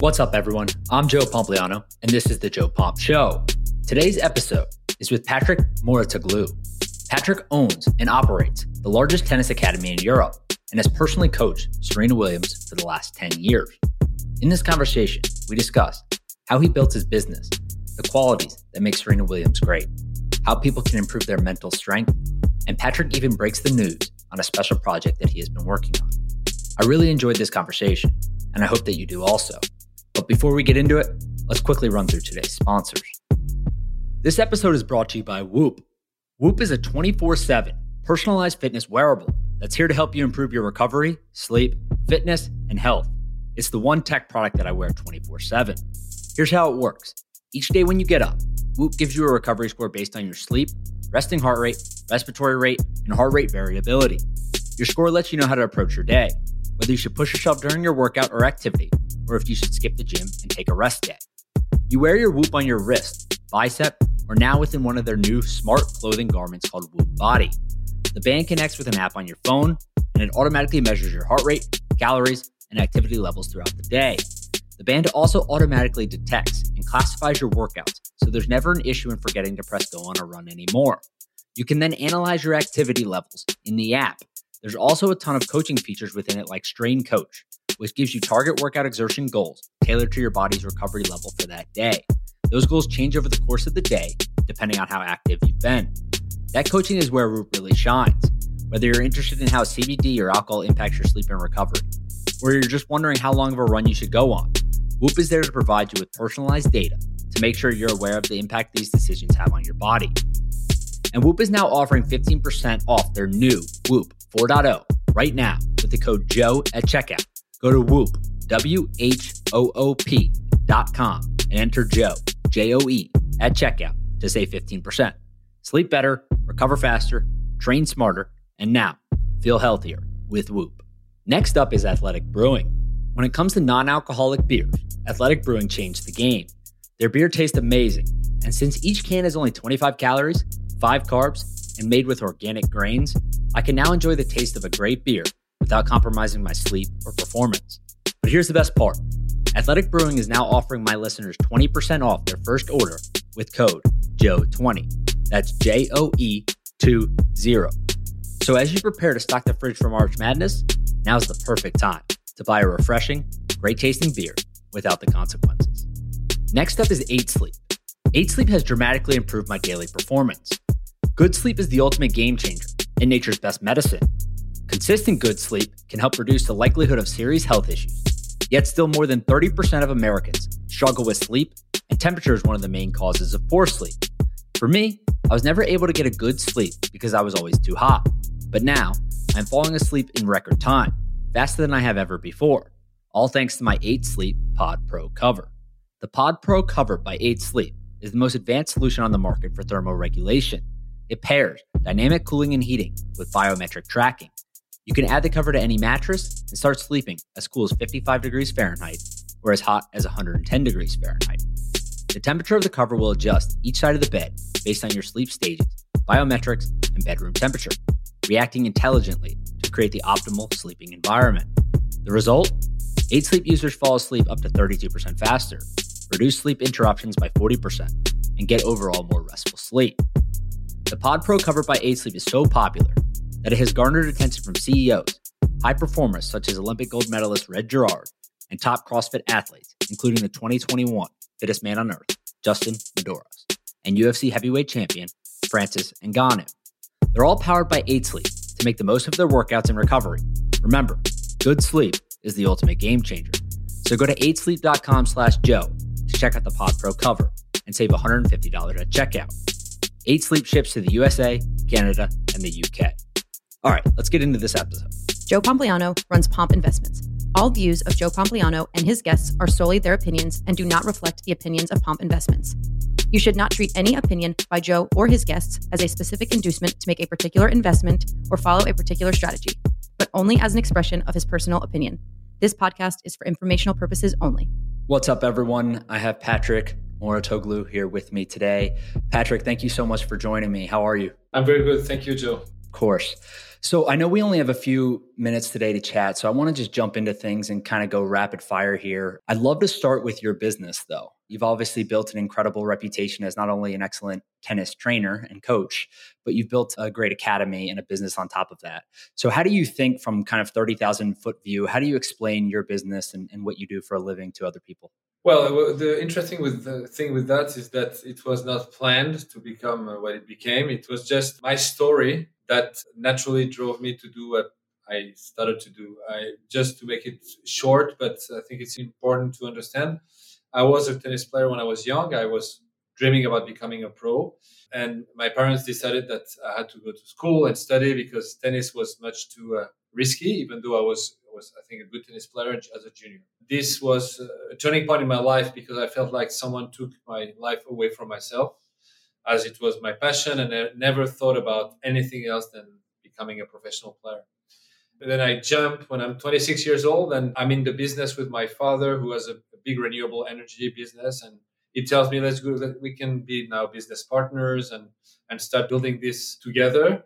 What's up, everyone? I'm Joe Pompliano, and this is the Joe Pomp Show. Today's episode is with Patrick Mouratoglou. Patrick owns and operates the largest tennis academy in Europe and has personally coached Serena Williams for the last 10 years. In this conversation, we discussed how he built his business, the qualities that make Serena Williams great, how people can improve their mental strength, and Patrick even breaks the news on a special project that he has been working on. I really enjoyed this conversation, and I hope that you do also. But before we get into it, let's quickly run through today's sponsors. This episode is brought to you by Whoop. Whoop is a 24 7 personalized fitness wearable that's here to help you improve your recovery, sleep, fitness, and health. It's the one tech product that I wear 24 7. Here's how it works each day when you get up, Whoop gives you a recovery score based on your sleep, resting heart rate, respiratory rate, and heart rate variability. Your score lets you know how to approach your day, whether you should push yourself during your workout or activity, or if you should skip the gym and take a rest day. You wear your Whoop on your wrist, bicep, or now within one of their new smart clothing garments called Whoop Body. The band connects with an app on your phone, and it automatically measures your heart rate, calories, and activity levels throughout the day. The band also automatically detects and classifies your workouts, so there's never an issue in forgetting to press go on a run anymore. You can then analyze your activity levels in the app. There's also a ton of coaching features within it, like Strain Coach, which gives you target workout exertion goals tailored to your body's recovery level for that day. Those goals change over the course of the day, depending on how active you've been. That coaching is where Whoop really shines. Whether you're interested in how CBD or alcohol impacts your sleep and recovery, or you're just wondering how long of a run you should go on, Whoop is there to provide you with personalized data to make sure you're aware of the impact these decisions have on your body. And Whoop is now offering 15% off their new Whoop 4.0 right now with the code JOE at checkout. Go to Whoop, W H O O P dot com and enter Joe, J O E, at checkout to save 15%. Sleep better, recover faster, train smarter, and now feel healthier with Whoop. Next up is Athletic Brewing. When it comes to non alcoholic beers, Athletic Brewing changed the game. Their beer tastes amazing, and since each can is only 25 calories, 5 carbs, and made with organic grains, I can now enjoy the taste of a great beer without compromising my sleep or performance. But here's the best part Athletic Brewing is now offering my listeners 20% off their first order with code JOE20. That's J O E 20. So as you prepare to stock the fridge for March Madness, now's the perfect time to buy a refreshing, great tasting beer without the consequences. Next up is 8 Sleep. 8 Sleep has dramatically improved my daily performance. Good sleep is the ultimate game changer and nature's best medicine. Consistent good sleep can help reduce the likelihood of serious health issues. Yet, still more than 30% of Americans struggle with sleep, and temperature is one of the main causes of poor sleep. For me, I was never able to get a good sleep because I was always too hot. But now, I'm falling asleep in record time, faster than I have ever before, all thanks to my 8 Sleep Pod Pro cover. The Pod Pro cover by 8 Sleep is the most advanced solution on the market for thermoregulation. It pairs dynamic cooling and heating with biometric tracking. You can add the cover to any mattress and start sleeping as cool as 55 degrees Fahrenheit or as hot as 110 degrees Fahrenheit. The temperature of the cover will adjust each side of the bed based on your sleep stages, biometrics, and bedroom temperature, reacting intelligently to create the optimal sleeping environment. The result? 8 sleep users fall asleep up to 32% faster, reduce sleep interruptions by 40%, and get overall more restful sleep. The Pod Pro cover by 8 Sleep is so popular that it has garnered attention from CEOs, high performers such as Olympic gold medalist Red Gerard, and top CrossFit athletes, including the 2021 fittest man on earth, Justin Medeiros, and UFC heavyweight champion Francis Ngannou. They're all powered by 8 Sleep to make the most of their workouts and recovery. Remember, good sleep is the ultimate game changer. So go to 8sleep.com slash Joe to check out the Pod Pro cover and save $150 at checkout. 8 Sleep ships to the USA, Canada, and the UK. All right, let's get into this episode. Joe Pompliano runs Pomp Investments. All views of Joe Pompliano and his guests are solely their opinions and do not reflect the opinions of Pomp Investments. You should not treat any opinion by Joe or his guests as a specific inducement to make a particular investment or follow a particular strategy, but only as an expression of his personal opinion. This podcast is for informational purposes only. What's up, everyone? I have Patrick Mouratoglou here with me today. Patrick, thank you so much for joining me. How are you? I'm very good. Thank you, Joe. Of course. So I know we only have a few minutes today to chat. So I want to just jump into things and kind of go rapid fire here. I'd love to start with your business, though. You've obviously built an incredible reputation as not only an excellent tennis trainer and coach, but you've built a great academy and a business on top of that. So, how do you think, from kind of 30,000 foot view, how do you explain your business and, and what you do for a living to other people? Well, the interesting with the thing with that is that it was not planned to become uh, what it became. It was just my story that naturally drove me to do what I started to do. I just to make it short, but I think it's important to understand. I was a tennis player when I was young. I was dreaming about becoming a pro, and my parents decided that I had to go to school and study because tennis was much too uh, risky. Even though I was was I think a good tennis player as a junior. This was a turning point in my life because I felt like someone took my life away from myself as it was my passion and I never thought about anything else than becoming a professional player. And then I jump when I'm 26 years old and I'm in the business with my father who has a, big renewable energy business and he tells me let's go that we can be now business partners and and start building this together.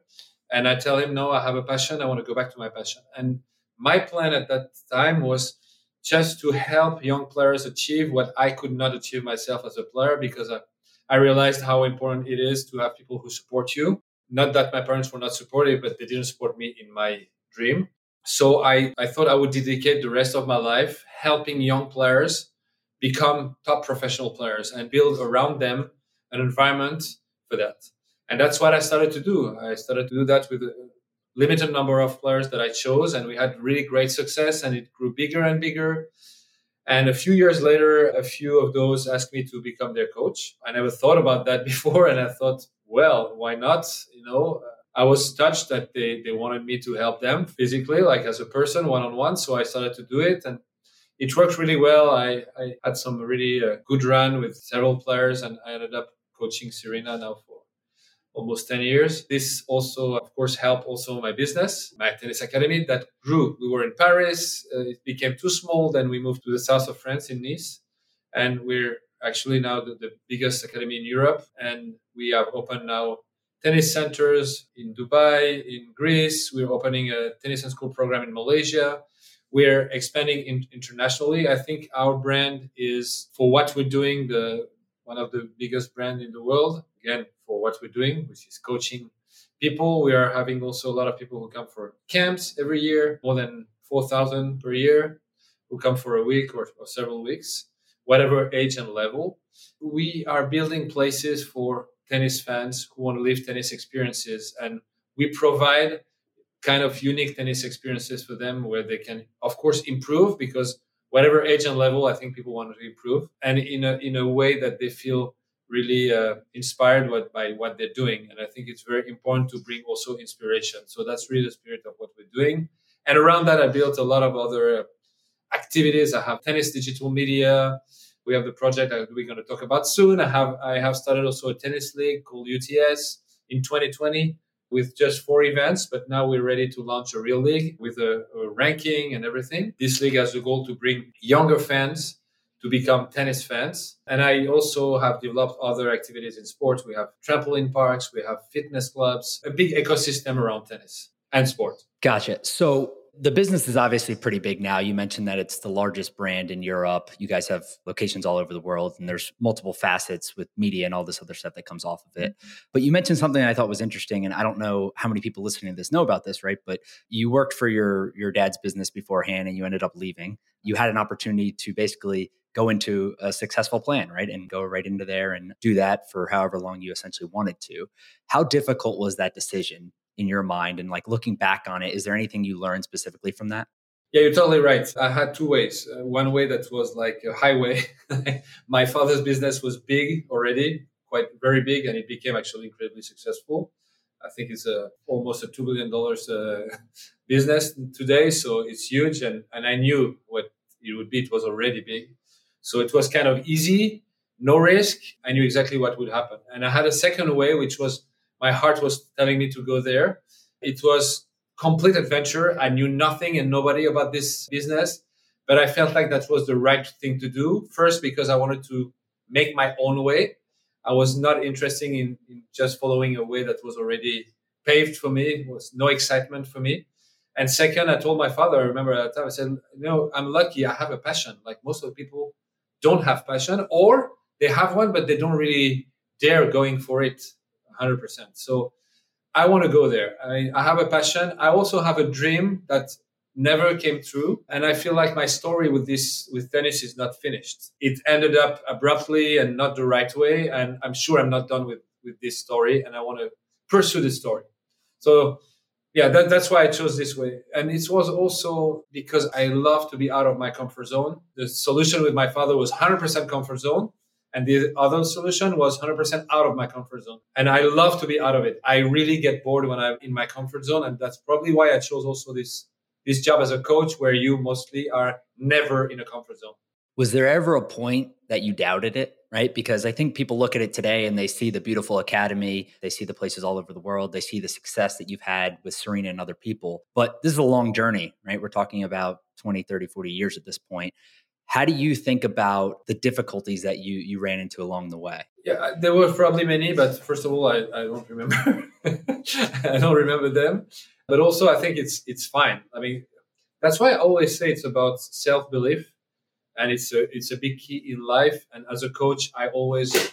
And I tell him no I have a passion. I want to go back to my passion. And my plan at that time was just to help young players achieve what I could not achieve myself as a player because I, I realized how important it is to have people who support you. Not that my parents were not supportive, but they didn't support me in my dream. So I, I thought I would dedicate the rest of my life helping young players become top professional players and build around them an environment for that. And that's what I started to do. I started to do that with limited number of players that I chose, and we had really great success, and it grew bigger and bigger. And a few years later, a few of those asked me to become their coach. I never thought about that before. And I thought, well, why not? You know, I was touched that they, they wanted me to help them physically, like as a person, one on one. So I started to do it. And it worked really well. I, I had some really uh, good run with several players, and I ended up coaching Serena now for almost 10 years. This also, of course, helped also my business, my tennis academy that grew. We were in Paris. Uh, it became too small. Then we moved to the south of France in Nice. And we're actually now the, the biggest academy in Europe. And we have opened now tennis centers in Dubai, in Greece. We're opening a tennis and school program in Malaysia. We're expanding in, internationally. I think our brand is for what we're doing, the one of the biggest brand in the world. Again, for what we're doing, which is coaching people. We are having also a lot of people who come for camps every year, more than 4,000 per year, who come for a week or, or several weeks, whatever age and level. We are building places for tennis fans who want to live tennis experiences, and we provide kind of unique tennis experiences for them where they can, of course, improve because whatever age and level, I think people want to improve, and in a in a way that they feel really uh, inspired what, by what they're doing. And I think it's very important to bring also inspiration. So that's really the spirit of what we're doing. And around that, I built a lot of other activities. I have tennis digital media. We have the project that we're going to talk about soon. I have I have started also a tennis league called UTS in 2020 with just four events, but now we're ready to launch a real league with a, a ranking and everything. This league has the goal to bring younger fans to become tennis fans. And I also have developed other activities in sports. We have trampoline parks, we have fitness clubs, a big ecosystem around tennis and sport. Gotcha. So the business is obviously pretty big now. You mentioned that it's the largest brand in Europe. You guys have locations all over the world, and there's multiple facets with media and all this other stuff that comes off of it. Mm-hmm. But you mentioned something I thought was interesting, and I don't know how many people listening to this know about this, right? But you worked for your your dad's business beforehand, and you ended up leaving. You had an opportunity to basically go into a successful plan, right? And go right into there and do that for however long you essentially wanted to. How difficult was that decision in your mind? And like looking back on it, is there anything you learned specifically from that? Yeah, you're totally right. I had two ways. Uh, one way that was like a highway. My father's business was big already, quite very big, and it became actually incredibly successful. I think it's a, almost a two billion dollars uh, business today, so it's huge. And and I knew what it would be. It was already big, so it was kind of easy, no risk. I knew exactly what would happen. And I had a second way, which was my heart was telling me to go there. It was complete adventure. I knew nothing and nobody about this business, but I felt like that was the right thing to do. First, because I wanted to make my own way. I was not interested in, in just following a way that was already paved for me. It was no excitement for me. And second, I told my father, I remember at that time, I said, know, I'm lucky I have a passion. Like most of the people don't have passion or they have one, but they don't really dare going for it 100%. So I want to go there. I, I have a passion. I also have a dream that never came true. And I feel like my story with this, with tennis is not finished. It ended up abruptly and not the right way. And I'm sure I'm not done with, with this story and I want to pursue the story. So yeah, that, that's why I chose this way. And it was also because I love to be out of my comfort zone. The solution with my father was 100% comfort zone. And the other solution was 100% out of my comfort zone. And I love to be out of it. I really get bored when I'm in my comfort zone. And that's probably why I chose also this, this job as a coach where you mostly are never in a comfort zone. Was there ever a point that you doubted it? Right. Because I think people look at it today and they see the beautiful academy, they see the places all over the world, they see the success that you've had with Serena and other people. But this is a long journey, right? We're talking about 20, 30, 40 years at this point. How do you think about the difficulties that you you ran into along the way? Yeah, there were probably many, but first of all, I, I don't remember. I don't remember them. But also, I think it's it's fine. I mean, that's why I always say it's about self belief and it's a it's a big key in life. And as a coach, I always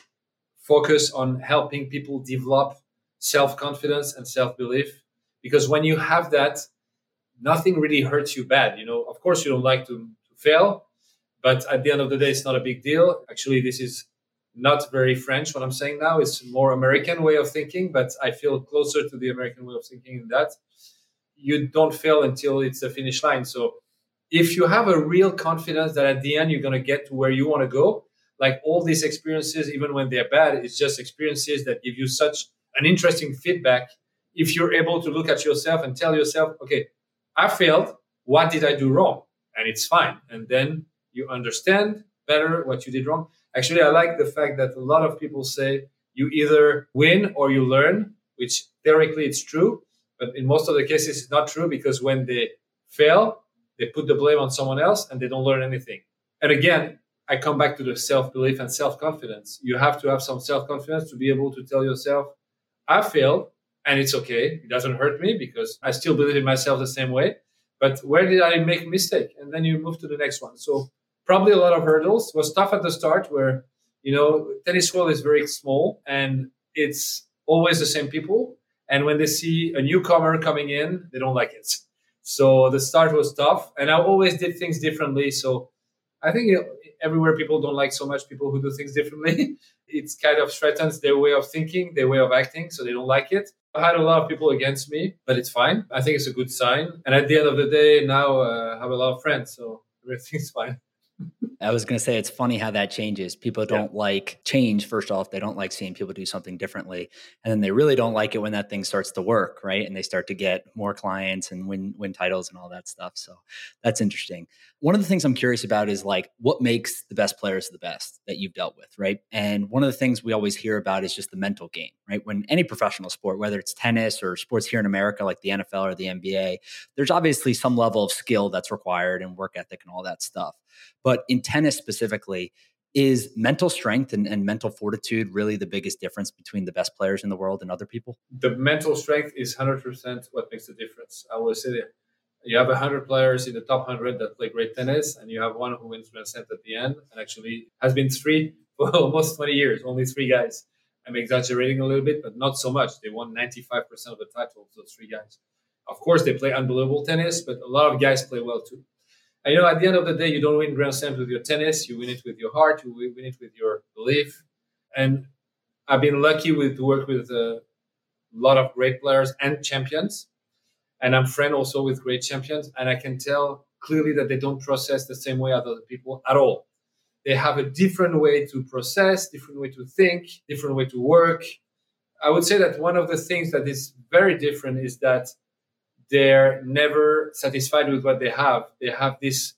focus on helping people develop self confidence and self belief because when you have that, nothing really hurts you bad. You know, of course, you don't like to, to fail, but at the end of the day, it's not a big deal. Actually, this is not very French. What I'm saying now is more American way of thinking, but I feel closer to the American way of thinking in that you don't fail until it's the finish line. So if you have a real confidence that at the end you're going to get to where you want to go, like all these experiences, even when they're bad, it's just experiences that give you such an interesting feedback. If you're able to look at yourself and tell yourself, okay, I failed. What did I do wrong? And it's fine. And then you understand better what you did wrong. Actually, I like the fact that a lot of people say you either win or you learn, which theoretically it's true. But in most of the cases, it's not true because when they fail, they put the blame on someone else and they don't learn anything. And again, I come back to the self belief and self confidence. You have to have some self confidence to be able to tell yourself, I failed and it's okay. It doesn't hurt me because I still believe in myself the same way. But where did I make a mistake? And then you move to the next one. So probably a lot of hurdles. It was tough at the start where, you know, tennis world is very small and it's always the same people. And when they see a newcomer coming in, they don't like it. So the start was tough, and I always did things differently. So I think everywhere people don't like so much people who do things differently. it's kind of threatens their way of thinking, their way of acting, so they don't like it. I had a lot of people against me, but it's fine. I think it's a good sign. And at the end of the day, now uh, I have a lot of friends, so everything's fine. I was going to say it's funny how that changes. People don't yeah. like change. First off, they don't like seeing people do something differently, and then they really don't like it when that thing starts to work, right? And they start to get more clients and win win titles and all that stuff. So that's interesting. One of the things I'm curious about is like what makes the best players the best that you've dealt with, right? And one of the things we always hear about is just the mental game, right? When any professional sport, whether it's tennis or sports here in America like the NFL or the NBA, there's obviously some level of skill that's required and work ethic and all that stuff. But in tennis specifically, is mental strength and, and, mental fortitude really the biggest difference between the best players in the world and other people? The mental strength is 100% what makes the difference. I will say that you have 100 players in the top 100 that play great tennis, and you have one who wins Grand Slam at the end, and actually has been three for almost 20 years, only three guys. I'm exaggerating a little bit, but not so much. They won 95% of the titles, those three guys. Of course, they play unbelievable tennis, but a lot of guys play well too. And, you know, at the end of the day, you don't win Grand Slams with your tennis. You win it with your heart. You win it with your belief. And I've been lucky with to work with a lot of great players and champions. And I'm friend also with great champions. And I can tell clearly that they don't process the same way as other people at all. They have a different way to process, different way to think, different way to work. I would say that one of the things that is very different is that they're never satisfied with what they have. They have this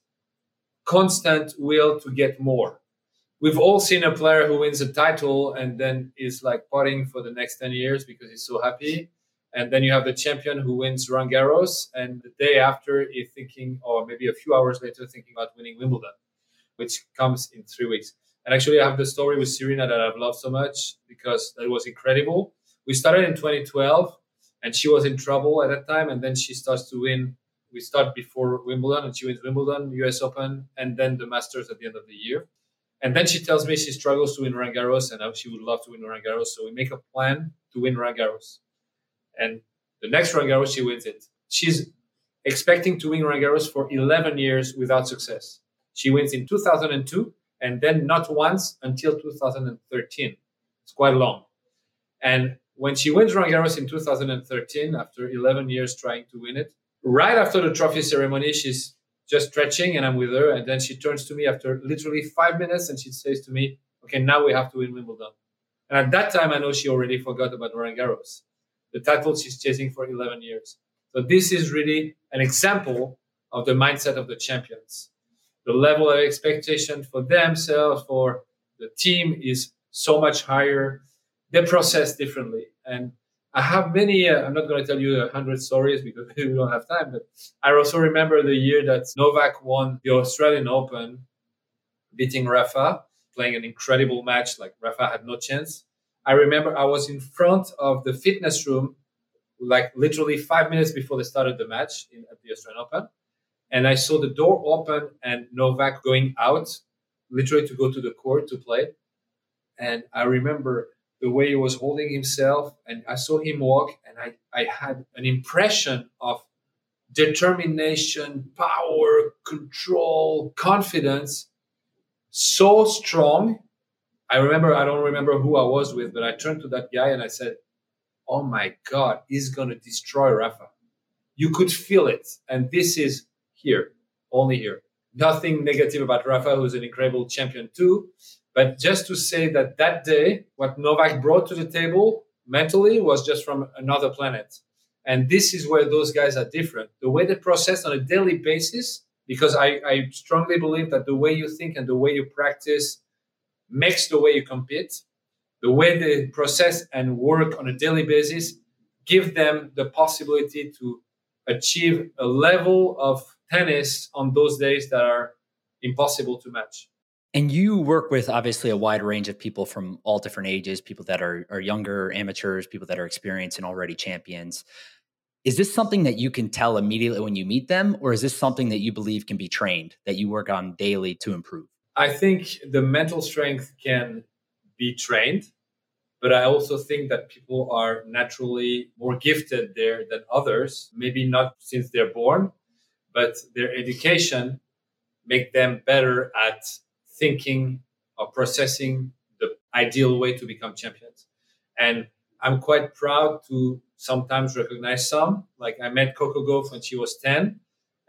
constant will to get more. We've all seen a player who wins a title and then is like potting for the next 10 years because he's so happy. And then you have the champion who wins Roland Garros, and the day after, he's thinking, or maybe a few hours later, thinking about winning Wimbledon, which comes in three weeks. And actually, I have the story with Serena that I've loved so much because that was incredible. We started in 2012, and she was in trouble at that time. And then she starts to win. We start before Wimbledon, and she wins Wimbledon, U.S. Open, and then the Masters at the end of the year. And then she tells me she struggles to win Roland Garros, and she would love to win Roland Garros. So we make a plan to win Roland Garros. And the next Roland Garros, she wins it. She's expecting to win Roland Garros for 11 years without success. She wins in 2002 and then not once until 2013. It's quite long. And when she wins Roland Garros in 2013, after 11 years trying to win it, right after the trophy ceremony, she's just stretching and I'm with her. And then she turns to me after literally five minutes and she says to me, okay, now we have to win Wimbledon. And at that time, I know she already forgot about Roland Garros, the title she's chasing for 11 years. So this is really an example of the mindset of the champions. The level of expectation for themselves, for the team is so much higher. They process differently. And I have many, uh, I'm not going to tell you a hundred stories because we don't have time, but I also remember the year that Novak won the Australian Open, beating Rafa, playing an incredible match. Like Rafa had no chance. I remember I was in front of the fitness room like literally five minutes before they started the match in, at the Australian Open. And I saw the door open and Novak going out, literally to go to the court to play. And I remember the way he was holding himself, and I saw him walk, and I, I had an impression of determination, power, control, confidence so strong. I remember, I don't remember who I was with, but I turned to that guy and I said, oh my God, he's going to destroy Rafa. You could feel it. And this is here, only here. Nothing negative about Rafa, who's an incredible champion too. But just to say that that day, what Novak brought to the table mentally was just from another planet. And this is where those guys are different. The way they process on a daily basis, because I, I strongly believe that the way you think and the way you practice makes the way you compete the way they process and work on a daily basis give them the possibility to achieve a level of tennis on those days that are impossible to match. And you work with obviously a wide range of people from all different ages, people that are, are younger, amateurs, people that are experienced and already champions. Is this something that you can tell immediately when you meet them, or is this something that you believe can be trained, that you work on daily to improve? I think the mental strength can be trained. But I also think that people are naturally more gifted there than others, maybe not since they're born, but their education make them better at thinking or processing the ideal way to become champions. And I'm quite proud to sometimes recognize some. Like I met Coco Gauff when she was 10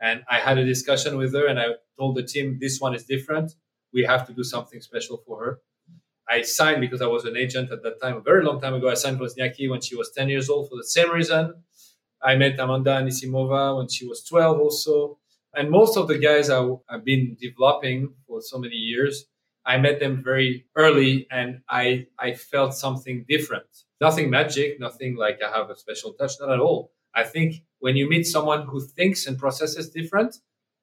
and I had a discussion with her and I told the team this one is different. We have to do something special for her. I signed because I was an agent at that time, a very long time ago. I signed Wozniacki when she was 10 years old for the same reason. I met Amanda Anisimova when she was 12 also. And most of the guys I, have been developing for so many years, I met them very early and I, I felt something different. Nothing magic, nothing like I have a special touch, not at all. I think when you meet someone who thinks and processes different,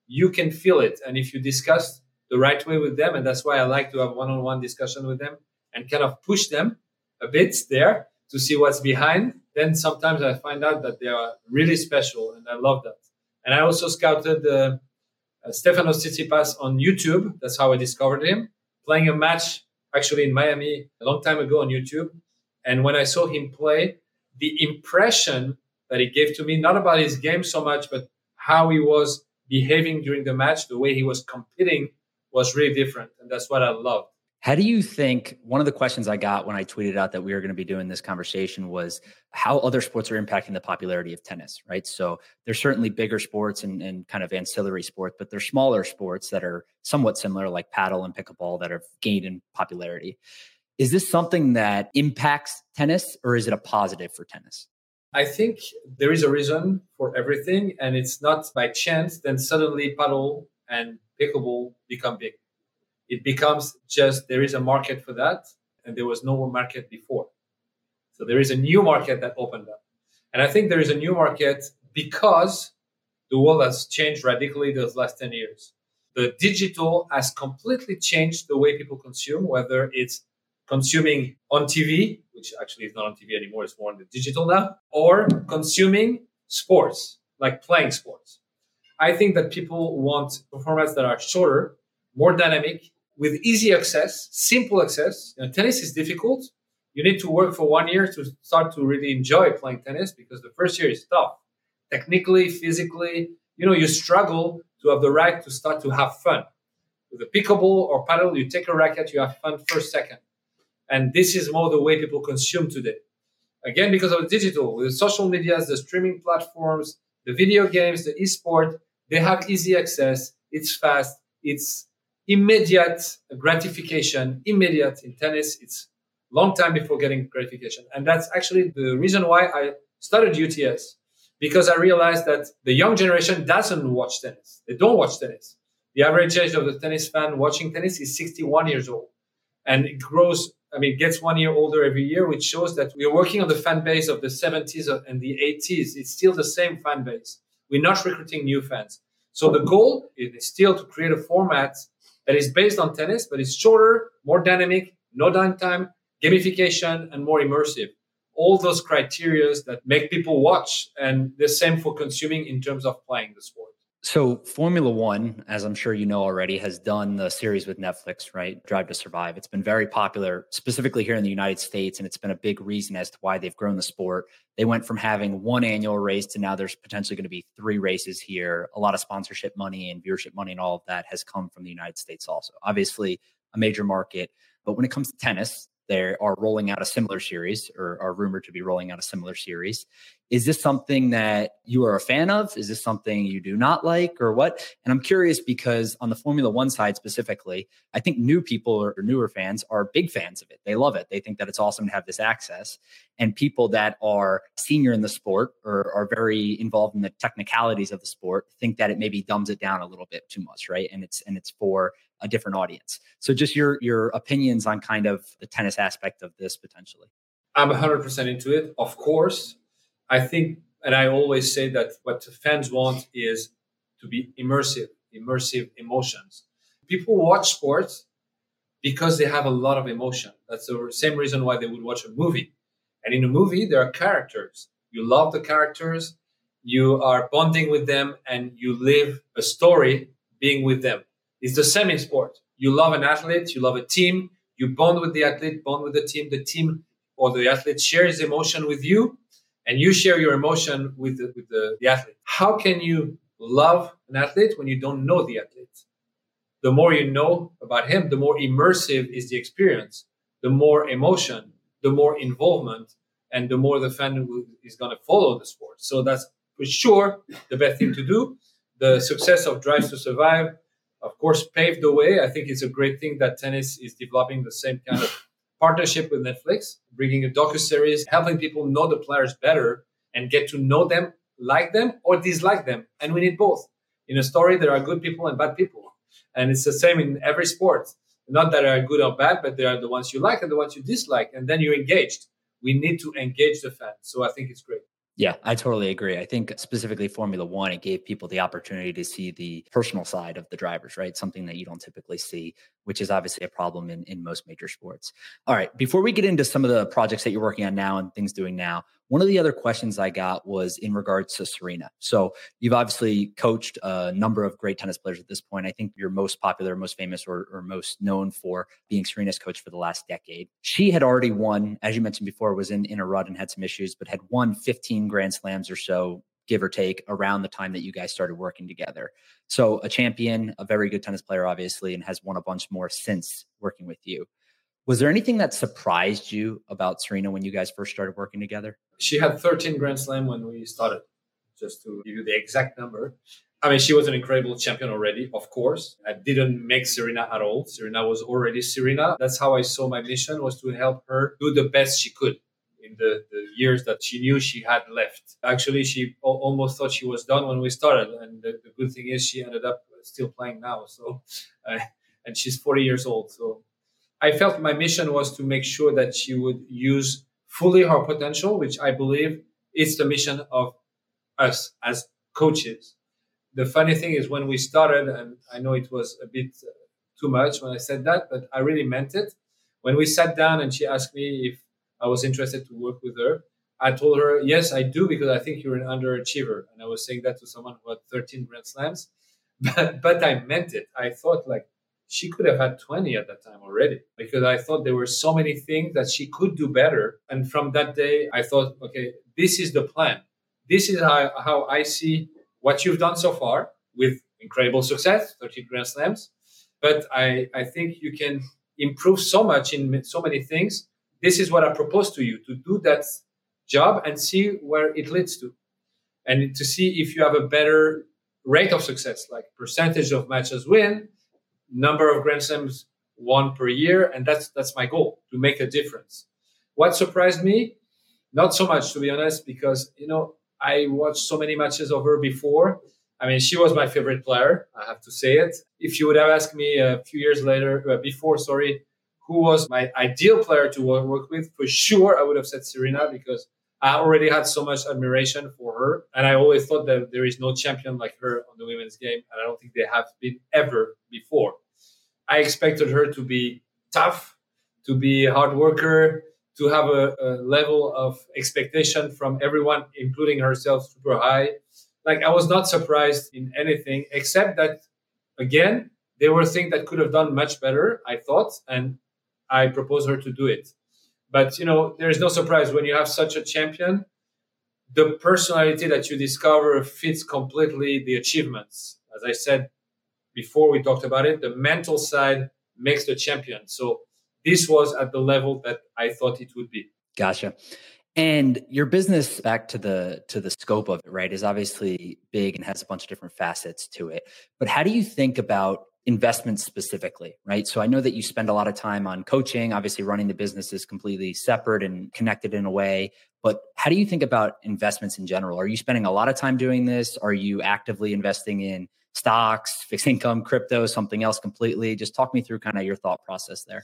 you can feel it. And if you discuss the right way with them. And that's why I like to have one on one discussion with them and kind of push them a bit there to see what's behind. Then sometimes I find out that they are really special and I love that. And I also scouted uh, uh, Stefanos Tsitsipas on YouTube. That's how I discovered him playing a match actually in Miami a long time ago on YouTube. And when I saw him play, the impression that he gave to me, not about his game so much, but how he was behaving during the match, the way he was competing was really different. And that's what I loved. How do you think one of the questions I got when I tweeted out that we were going to be doing this conversation was how other sports are impacting the popularity of tennis, right? So there's certainly bigger sports and, and kind of ancillary sports, but there's smaller sports that are somewhat similar, like paddle and pickleball, that have gained in popularity. Is this something that impacts tennis or is it a positive for tennis? I think there is a reason for everything, and it's not by chance. Then suddenly paddle and pickleball become big. It becomes just there is a market for that, and there was no market before. So there is a new market that opened up. And I think there is a new market because the world has changed radically those last 10 years. The digital has completely changed the way people consume, whether it's consuming on TV, which actually is not on TV anymore, it's more on the digital now, or consuming sports, like playing sports. I think that people want formats that are shorter, more dynamic, with easy access, simple access. You know, tennis is difficult. You need to work for one year to start to really enjoy playing tennis because the first year is tough. Technically, physically, you know, you struggle to have the right to start to have fun. With a pickleball or paddle, you take a racket, you have fun first, second. And this is more the way people consume today. Again, because of digital, with the social medias, the streaming platforms, the video games, the esport, they have easy access. It's fast. It's immediate gratification. Immediate in tennis. It's long time before getting gratification. And that's actually the reason why I started UTS because I realized that the young generation doesn't watch tennis. They don't watch tennis. The average age of the tennis fan watching tennis is 61 years old. And it grows, I mean, gets one year older every year, which shows that we are working on the fan base of the 70s and the 80s. It's still the same fan base. We're not recruiting new fans. So the goal is still to create a format that is based on tennis, but it's shorter, more dynamic, no downtime, gamification, and more immersive all those criterias that make people watch and the same for consuming in terms of playing the sport so formula one as i'm sure you know already has done the series with netflix right? Drive to survive. It's been very popular specifically here in the united states and it's been a big reason as to why they've grown the sport. They went from having one annual race to now there's potentially going to be three races here. A lot of sponsorship money and viewership money and all of that has come from the united states also. Obviously a major market but when it comes to tennis they are rolling out a similar series or are rumored to be rolling out a similar series. Is this something that you are a fan of? Is this something you do not like or what? And I'm curious because on the Formula One side specifically, I think new people or newer fans are big fans of it. They love it. They think that it's awesome to have this access. And people that are senior in the sport or are very involved in the technicalities of the sport think that it maybe dumbs it down a little bit too much, right? And it's and it's for a different audience. So just your your opinions on kind of the tennis aspect of this potentially. I'm 100% into it. Of course, I think and I always say that what fans want is to be immersive, immersive emotions. People watch sports because they have a lot of emotion. That's the same reason why they would watch a movie. And in a movie, there are characters. You love the characters, you are bonding with them, and you live a story being with them. It's the same in sport. You love an athlete, you love a team, you bond with the athlete, bond with the team. The team or the athlete shares emotion with you, and you share your emotion with the, with the, the athlete. How can you love an athlete when you don't know the athlete? The more you know about him, the more immersive is the experience, the more emotion, the more involvement, and the more the fan is going to follow the sport. So that's for sure the best thing to do. The success of Drives to Survive of course, paved the way. I think it's a great thing that tennis is developing the same kind of partnership with Netflix, bringing a docu series, helping people know the players better and get to know them, like them, or dislike them. And we need both. In a story, there are good people and bad people, and it's the same in every sport. Not that they are good or bad, but they are the ones you like and the ones you dislike, and then you're engaged. We need to engage the fans. So I think it's great. Yeah, I totally agree. I think specifically Formula One, it gave people the opportunity to see the personal side of the drivers, right? Something that you don't typically see, which is obviously a problem in, in most major sports. All right, before we get into some of the projects that you're working on now and things doing now, one of the other questions I got was in regards to Serena. So you've obviously coached a number of great tennis players at this point. I think you're most popular, most famous, or, or most known for being Serena's coach for the last decade. She had already won, as you mentioned before, was in, in a rut and had some issues, but had won 15 Grand Slams or so give or take around the time that you guys started working together. So a champion, a very good tennis player, obviously, and has won a bunch more since working with you. Was there anything that surprised you about Serena when you guys first started working together? She had 13 Grand Slam when we started, just to give you the exact number. I mean, she was an incredible champion already, of course. I didn't make Serena at all. Serena was already Serena. That's how I saw my mission was to help her do the best she could in the, the years that she knew she had left. Actually, she almost thought she was done when we started. And the, the good thing is she ended up still playing now. So, uh, and she's 40 years old. So I felt my mission was to make sure that she would use fully her potential, which I believe is the mission of us as coaches. The funny thing is when we started, and I know it was a bit uh, too much when I said that, but I really meant it. When we sat down and she asked me if I was interested to work with her, I told her, yes, I do, because I think you're an underachiever. And I was saying that to someone who had 13 Grand Slams. But, but I meant it. I thought, like, she could have had 20 at that time already because I thought there were so many things that she could do better. And from that day, I thought, okay, this is the plan. This is how, how I see what you've done so far with incredible success, 13 Grand Slams. But I, I think you can improve so much in so many things. This is what I propose to you to do that job and see where it leads to. And to see if you have a better rate of success, like percentage of matches win, number of Grand Slams won per year, and that's that's my goal to make a difference. What surprised me, not so much to be honest, because you know I watched so many matches of her before. I mean, she was my favorite player. I have to say it. If you would have asked me a few years later, uh, before, sorry, who was my ideal player to work with, for sure I would have said Serena because I already had so much admiration for her. And I always thought that there is no champion like her on the women's game. And I don't think they have been ever before. I expected her to be tough, to be a hard worker, to have a, a level of expectation from everyone, including herself, super high. Like I was not surprised in anything except that, again, there were things that could have done much better, I thought, and I proposed her to do it. But you know, there is no surprise when you have such a champion. The personality that you discover fits completely the achievements. As I said before, we talked about it. The mental side makes the champion. So this was at the level that I thought it would be. Gotcha. And your business, back to the to the scope of it, right, is obviously big and has a bunch of different facets to it. But how do you think about investments specifically, right? So I know that you spend a lot of time on coaching. Obviously, running the business is completely separate and connected in a way. But how do you think about investments in general? Are you spending a lot of time doing this? Are you actively investing in stocks, fixed income, crypto, something else completely? Just talk me through kind of your thought process there.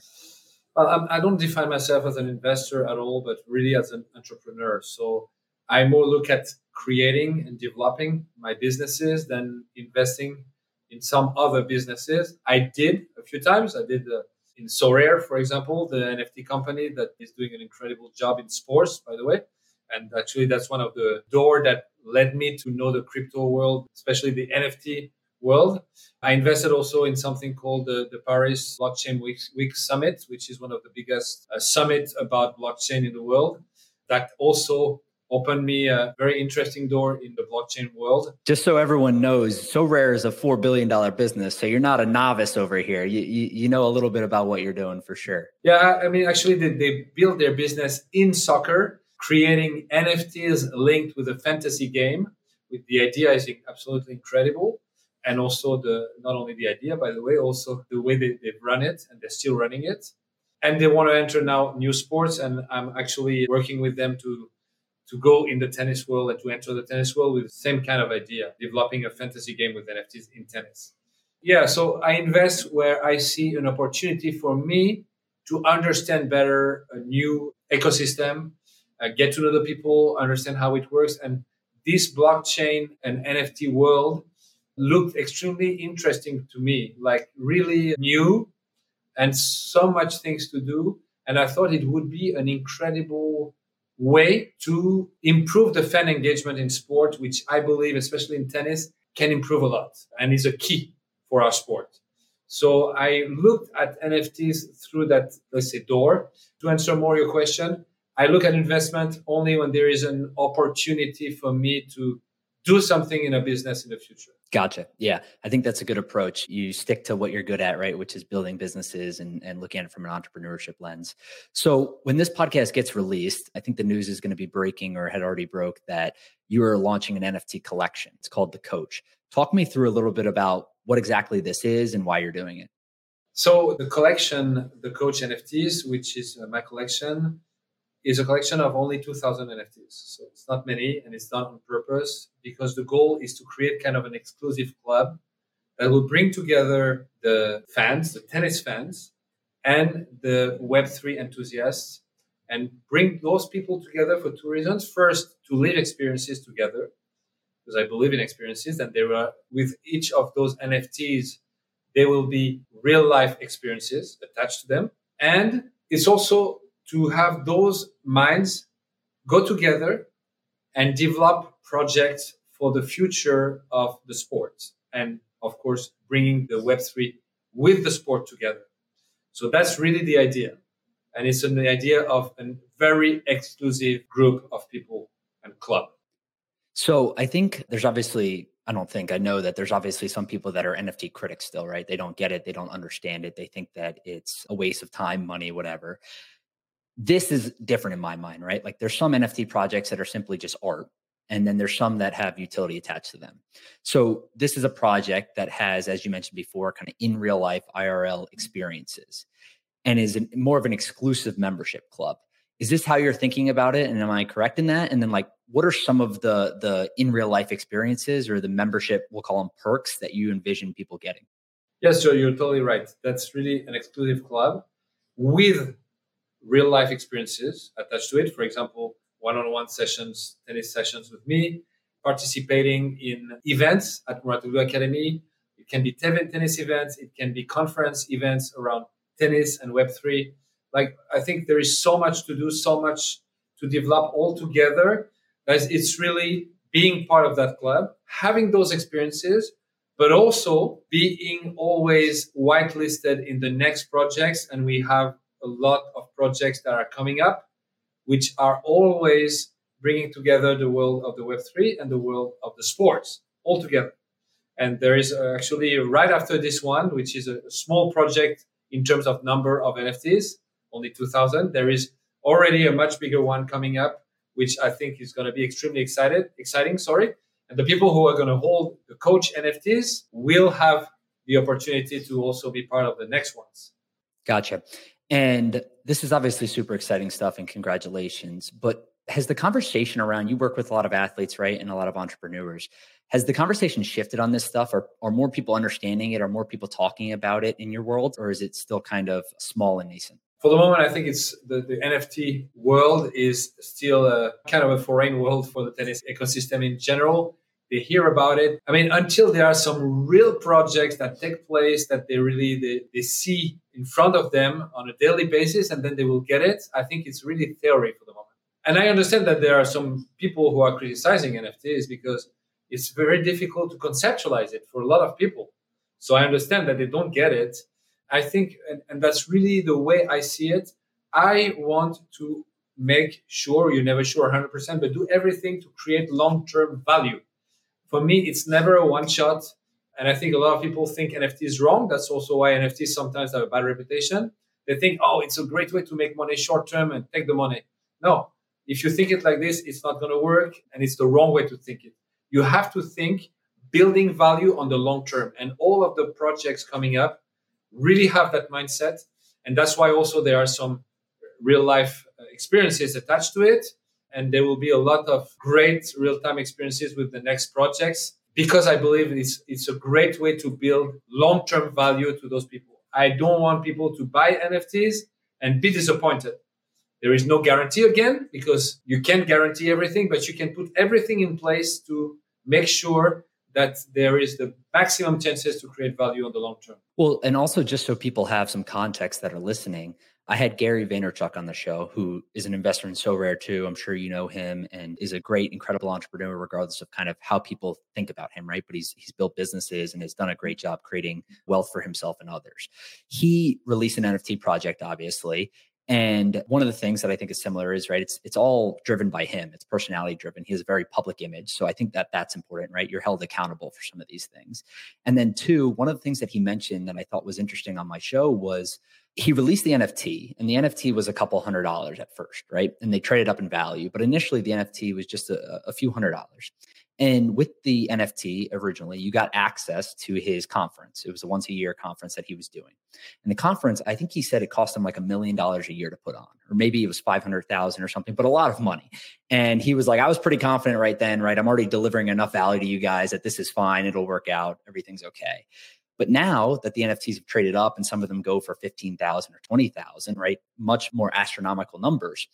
Well, I don't define myself as an investor at all, but really as an entrepreneur. So I more look at creating and developing my businesses than investing in some other businesses. I did a few times. I did uh, in Sorare, for example, the NFT company that is doing an incredible job in sports, by the way. And actually, that's one of the door that led me to know the crypto world, especially the NFT world. I invested also in something called the, the Paris Blockchain Week, Week Summit, which is one of the biggest uh, summits about blockchain in the world. That also opened me a very interesting door in the blockchain world. Just so everyone knows, Sorare is a four billion dollar business, so you're not a novice over here. You, you, you know a little bit about what you're doing for sure. Yeah, I mean, actually, they, they built their business in soccer, creating NFTs linked with a fantasy game. With the idea is absolutely incredible, and also the not only the idea, by the way, also the way they, they've run it, and they're still running it. And they want to enter now new sports, and I'm actually working with them to to go in the tennis world and to enter the tennis world with the same kind of idea, developing a fantasy game with NFTs in tennis. Yeah, so I invest where I see an opportunity for me to understand better a new ecosystem, uh, get to know the people, understand how it works. And this blockchain and NFT world looked extremely interesting to me, like really new and so much things to do. And I thought it would be an incredible way to improve the fan engagement in sport, which I believe, especially in tennis, can improve a lot and is a key for our sport. So I looked at NFTs through that, let's say, door. To answer more your question, I look at investment only when there is an opportunity for me to do something in a business in the future. Gotcha. Yeah. I think that's a good approach. You stick to what you're good at, right? Which is building businesses and, and looking at it from an entrepreneurship lens. So when this podcast gets released, I think the news is going to be breaking or had already broke that you are launching an NFT collection. It's called The Coach. Talk me through a little bit about what exactly this is and why you're doing it. So the collection, The Coach NFTs, which is uh, my collection, is a collection of only 2000 NFTs. So it's not many and it's done on purpose because the goal is to create kind of an exclusive club that will bring together the fans, the tennis fans, and the Web3 enthusiasts and bring those people together for two reasons. First, to live experiences together, because I believe in experiences, and there are with each of those NFTs, there will be real life experiences attached to them. And it's also to have those minds go together and develop projects for the future of the sport. And of course, bringing the Web3 with the sport together. So that's really the idea. And it's an idea of a very exclusive group of people and club. So I think there's obviously, I don't think, I know that there's obviously some people that are NFT critics still, right? They don't get it. They don't understand it. They think that it's a waste of time, money, whatever. This is different in my mind, right? Like there's some NFT projects that are simply just art and then there's some that have utility attached to them. So this is a project that has, as you mentioned before, kind of in real life IRL experiences, and is an, more of an exclusive membership club. Is this how you're thinking about it? And am I correct in that? And then, like, what are some of the the in real life experiences or the membership, we'll call them perks, that you envision people getting? Yes, Joe, you're totally right. That's really an exclusive club with real life experiences attached to it. For example, one-on-one sessions, tennis sessions with me, participating in events at Mouratoglou Academy. It can be tennis events, it can be conference events around tennis and Web3. Like I think there is so much to do, so much to develop all together. Guys, it's really being part of that club, having those experiences, but also being always whitelisted in the next projects. And we have a lot of projects that are coming up which are always bringing together the world of the Web3 and the world of the sports all together. And there is uh, actually right after this one, which is a small project in terms of number of NFTs, only 2000. There is already a much bigger one coming up, which I think is going to be extremely excited, exciting. Sorry. And the people who are going to hold the coach NFTs will have the opportunity to also be part of the next ones. Gotcha. And this is obviously super exciting stuff and congratulations. But has the conversation around you work with a lot of athletes, right? And a lot of entrepreneurs. Has the conversation shifted on this stuff? Or are more people understanding it? Are more people talking about it in your world? Or is it still kind of small and nascent? For the moment, I think it's the, the NFT world is still a kind of a foreign world for the tennis ecosystem in general they hear about it. I mean until there are some real projects that take place that they really they, they see in front of them on a daily basis and then they will get it i think it's really theory for the moment. And i understand that there are some people who are criticizing nfts because it's very difficult to conceptualize it for a lot of people. So i understand that they don't get it. I think and, and that's really the way i see it. I want to make sure you're never sure 100% but do everything to create long-term value for me, it's never a one shot. And I think a lot of people think NFT is wrong. That's also why NFTs sometimes have a bad reputation. They think, oh, it's a great way to make money short term and take the money. No, if you think it like this, it's not going to work. And it's the wrong way to think it. You have to think building value on the long term. And all of the projects coming up really have that mindset. And that's why also there are some real life uh, experiences attached to it and there will be a lot of great real-time experiences with the next projects because I believe it's it's a great way to build long-term value to those people. I don't want people to buy NFTs and be disappointed. There is no guarantee again because you can't guarantee everything, but you can put everything in place to make sure that there is the maximum chances to create value on the long term. Well, and also just so people have some context that are listening, I had Gary Vaynerchuk on the show, who is an investor in Sorare too. I'm sure you know him and is a great, incredible entrepreneur, regardless of kind of how people think about him, right? But he's he's built businesses and has done a great job creating wealth for himself and others. He released an NFT project, obviously. And one of the things that I think is similar is right. It's it's all driven by him. It's personality driven. He has a very public image, so I think that that's important, right? You're held accountable for some of these things. And then two, one of the things that he mentioned that I thought was interesting on my show was he released the NFT, and the NFT was a couple hundred dollars at first, right? And they traded up in value, but initially the NFT was just a, a few hundred dollars. And with the NFT originally, you got access to his conference. It was a once a year conference that he was doing. And the conference, I think he said it cost him like a million dollars a year to put on, or maybe it was 500,000 or something, but a lot of money. And he was like, I was pretty confident right then, right? I'm already delivering enough value to you guys that this is fine. It'll work out. Everything's okay. But now that the NFTs have traded up and some of them go for 15,000 or 20,000, right? Much more astronomical numbers.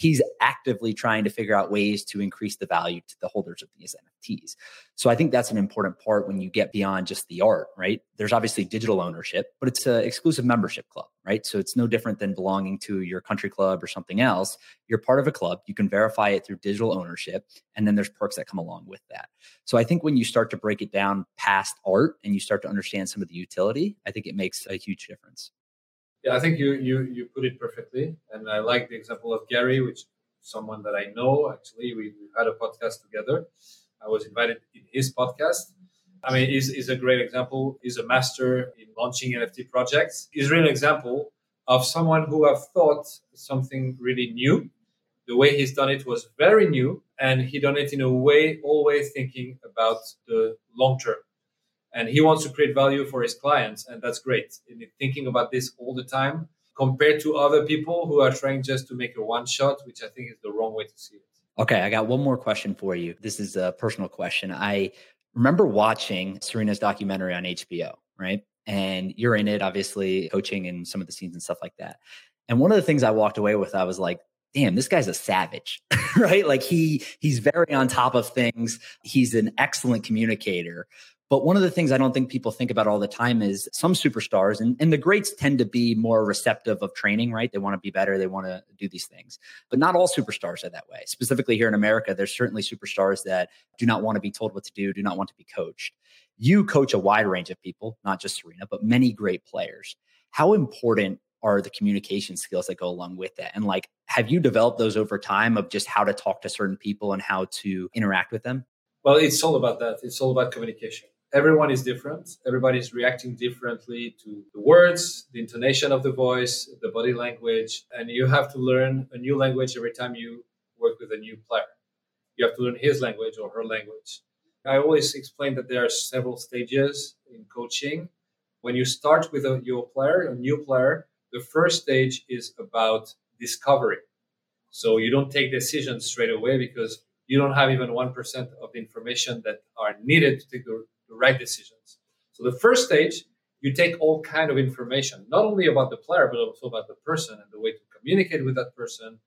He's actively trying to figure out ways to increase the value to the holders of these NFTs. So I think that's an important part when you get beyond just the art, right? There's obviously digital ownership, but it's an exclusive membership club, right? So it's no different than belonging to your country club or something else. You're part of a club. You can verify it through digital ownership, and then there's perks that come along with that. So I think when you start to break it down past art and you start to understand some of the utility, I think it makes a huge difference. Yeah, I think you you you put it perfectly, and I like the example of Gary, which someone that I know. Actually, we, we had a podcast together. I was invited in his podcast. I mean, he's, he's a great example. He's a master in launching NFT projects. He's really an example of someone who have thought something really new. The way he's done it was very new, and he done it in a way always thinking about the long term and he wants to create value for his clients and that's great. And thinking about this all the time compared to other people who are trying just to make a one shot which i think is the wrong way to see it. Okay i got one more question for you. This is a personal question. I remember watching serena's documentary on hbo right? And you're in it obviously coaching and some of the scenes and stuff like that. And one of the things i walked away with i was like damn this guy's a savage right like he he's very on top of things he's an excellent communicator but one of the things I don't think people think about all the time is some superstars and, and the greats tend to be more receptive of training, right? They want to be better. They want to do these things. But not all superstars are that way. Specifically here in America, there's certainly superstars that do not want to be told what to do, do not want to be coached. You coach a wide range of people, not just Serena, but many great players. How important are the communication skills that go along with that? And like, have you developed those over time of just how to talk to certain people and how to interact with them? Well, it's all about that. It's all about communication everyone is different. Everybody is reacting differently to the words, the intonation of the voice, the body language, and you have to learn a new language every time you work with a new player. You have to learn his language or her language. I always explain that there are several stages in coaching. When you start with a, your player, a new player, the first stage is about discovery. So you don't take decisions straight away because you don't have even 1% of the information that are needed to take the right decisions. So the first stage, you take all kind of information, not only about the player, but also about the person and the way to communicate with that person,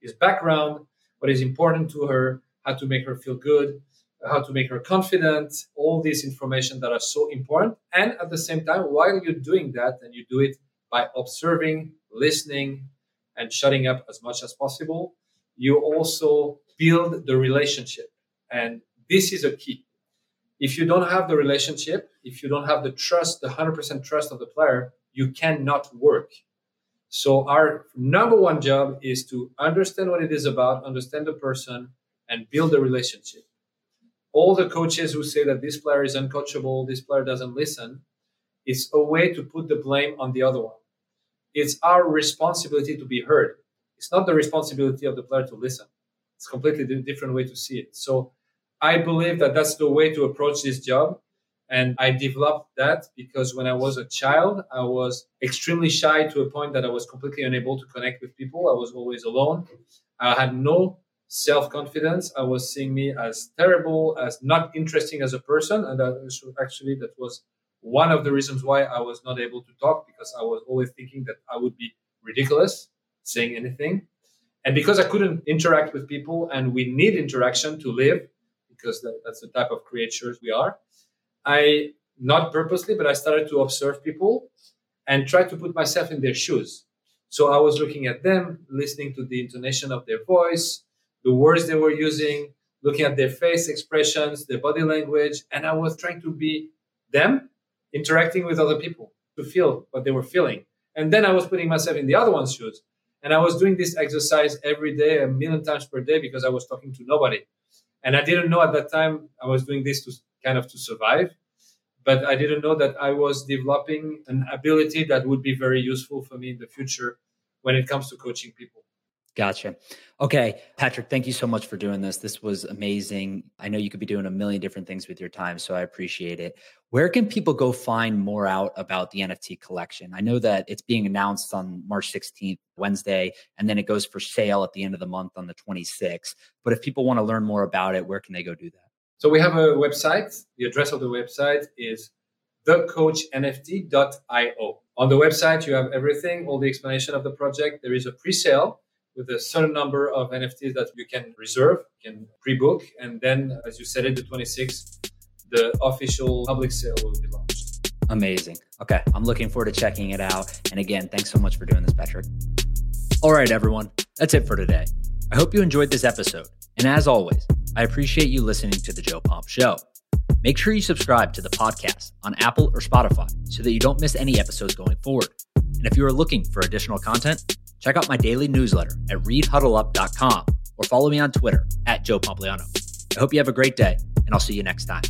his background, what is important to her, how to make her feel good, how to make her confident, all these information that are so important. And at the same time, while you're doing that, and you do it by observing, listening, and shutting up as much as possible, you also build the relationship. And this is a key if you don't have the relationship, if you don't have the trust, the 100% trust of the player, you cannot work. So our number one job is to understand what it is about, understand the person, and build a relationship. All the coaches who say that this player is uncoachable, this player doesn't listen, it's a way to put the blame on the other one. It's our responsibility to be heard. It's not the responsibility of the player to listen. It's a completely different way to see it. So I believe that that's the way to approach this job. And I developed that because when I was a child, I was extremely shy to a point that I was completely unable to connect with people. I was always alone. I had no self confidence. I was seeing me as terrible, as not interesting as a person. And that actually, that was one of the reasons why I was not able to talk because I was always thinking that I would be ridiculous saying anything. And because I couldn't interact with people and we need interaction to live, because that's the type of creatures we are. I not purposely, but I started to observe people and try to put myself in their shoes. So I was looking at them, listening to the intonation of their voice, the words they were using, looking at their face expressions, their body language, and I was trying to be them interacting with other people to feel what they were feeling. And then I was putting myself in the other one's shoes. And I was doing this exercise every day, a million times per day, because I was talking to nobody. And I didn't know at that time I was doing this to kind of to survive, but I didn't know that I was developing an ability that would be very useful for me in the future when it comes to coaching people. Gotcha. Okay, Patrick, thank you so much for doing this. This was amazing. I know you could be doing a million different things with your time, so I appreciate it. Where can people go find more out about the NFT collection? I know that it's being announced on March 16th, Wednesday, and then it goes for sale at the end of the month on the 26th. But if people want to learn more about it, where can they go do that? So we have a website. The address of the website is thecoachnft.io. On the website, you have everything, all the explanation of the project. There is a pre sale with a certain number of NFTs that you can reserve, can pre-book, and then, as you said it, the 26th, the official public sale will be launched. Amazing. Okay, I'm looking forward to checking it out. And again, thanks so much for doing this, Patrick. All right, everyone, that's it for today. I hope you enjoyed this episode. And as always, I appreciate you listening to The Joe Pomp Show. Make sure you subscribe to the podcast on Apple or Spotify so that you don't miss any episodes going forward. And if you are looking for additional content, check out my daily newsletter at readhuddleup.com or follow me on Twitter at Joe Pompliano. I hope you have a great day, and I'll see you next time.